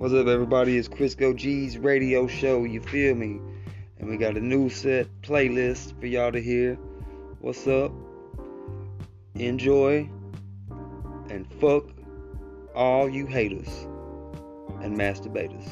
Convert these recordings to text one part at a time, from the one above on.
What's up, everybody? It's Crisco G's radio show. You feel me? And we got a new set playlist for y'all to hear. What's up? Enjoy and fuck all you haters and masturbators.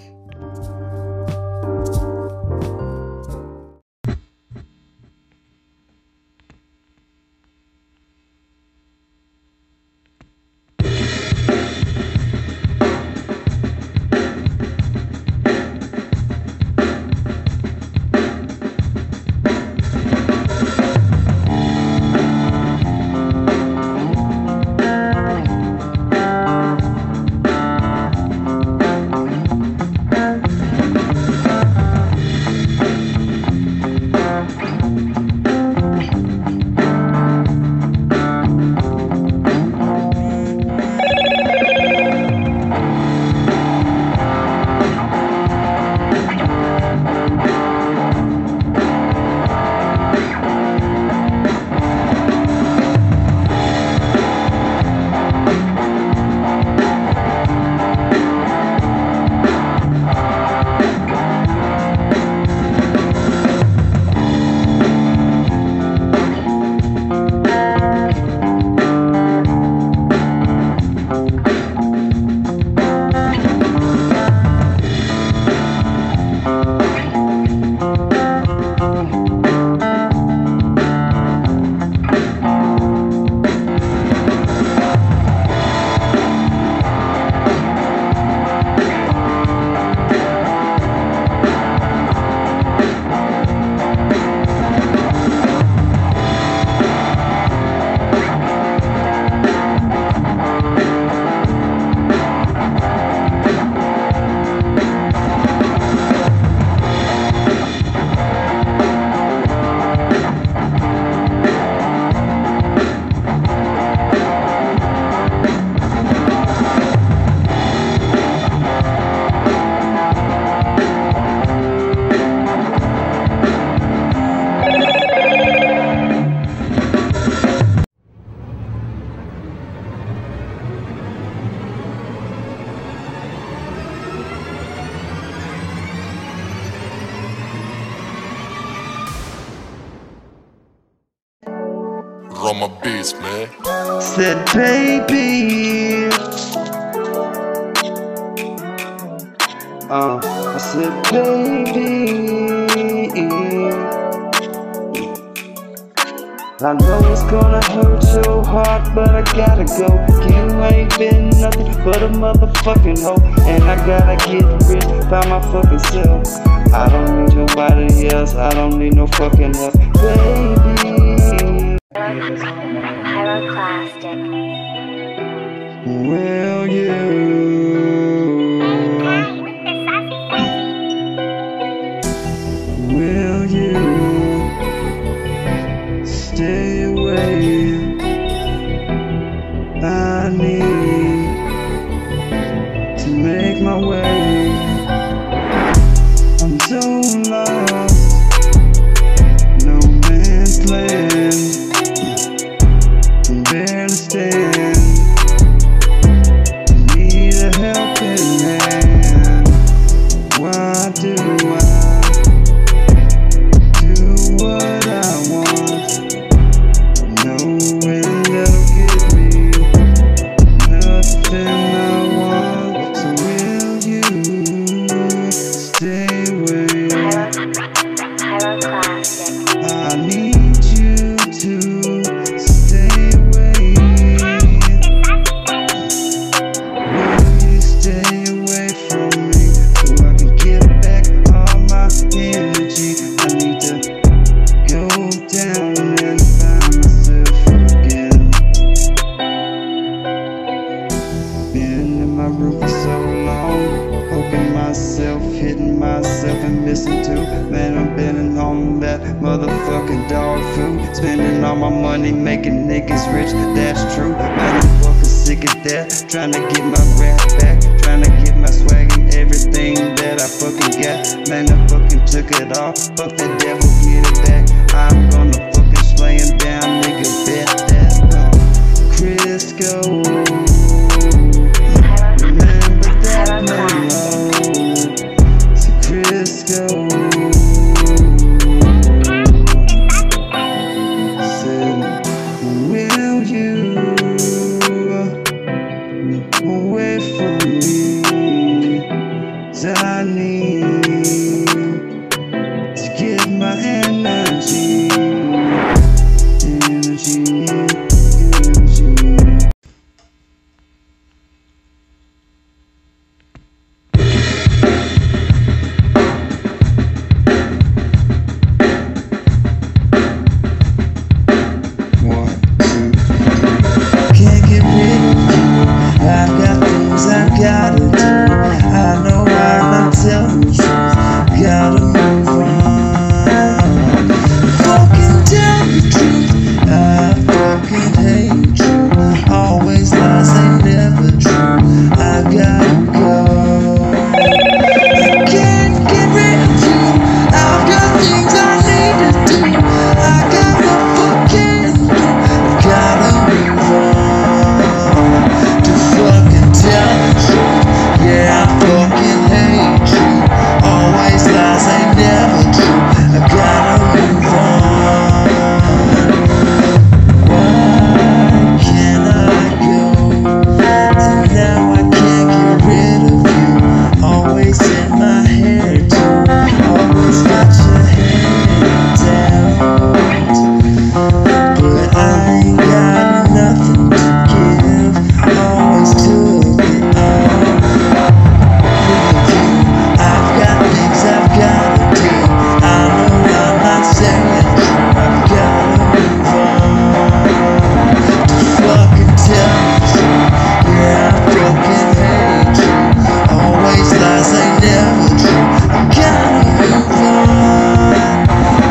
Roma Beats, man. Said, baby. Uh, I said, baby. I know it's gonna hurt your hard, but I gotta go. You ain't been nothing but a motherfucking hoe. And I gotta get rich by my fucking self. I don't need nobody else, I don't need no fucking help. Baby. Pyroclastic. Will you? Will you stay away? I need to make my way. Spending all my money making niggas rich, that's true. I'm fucking sick of that. Trying to get my rap back, trying to get my swag and everything that I fucking got. Man, I fucking took it all. Fuck the devil, get it back.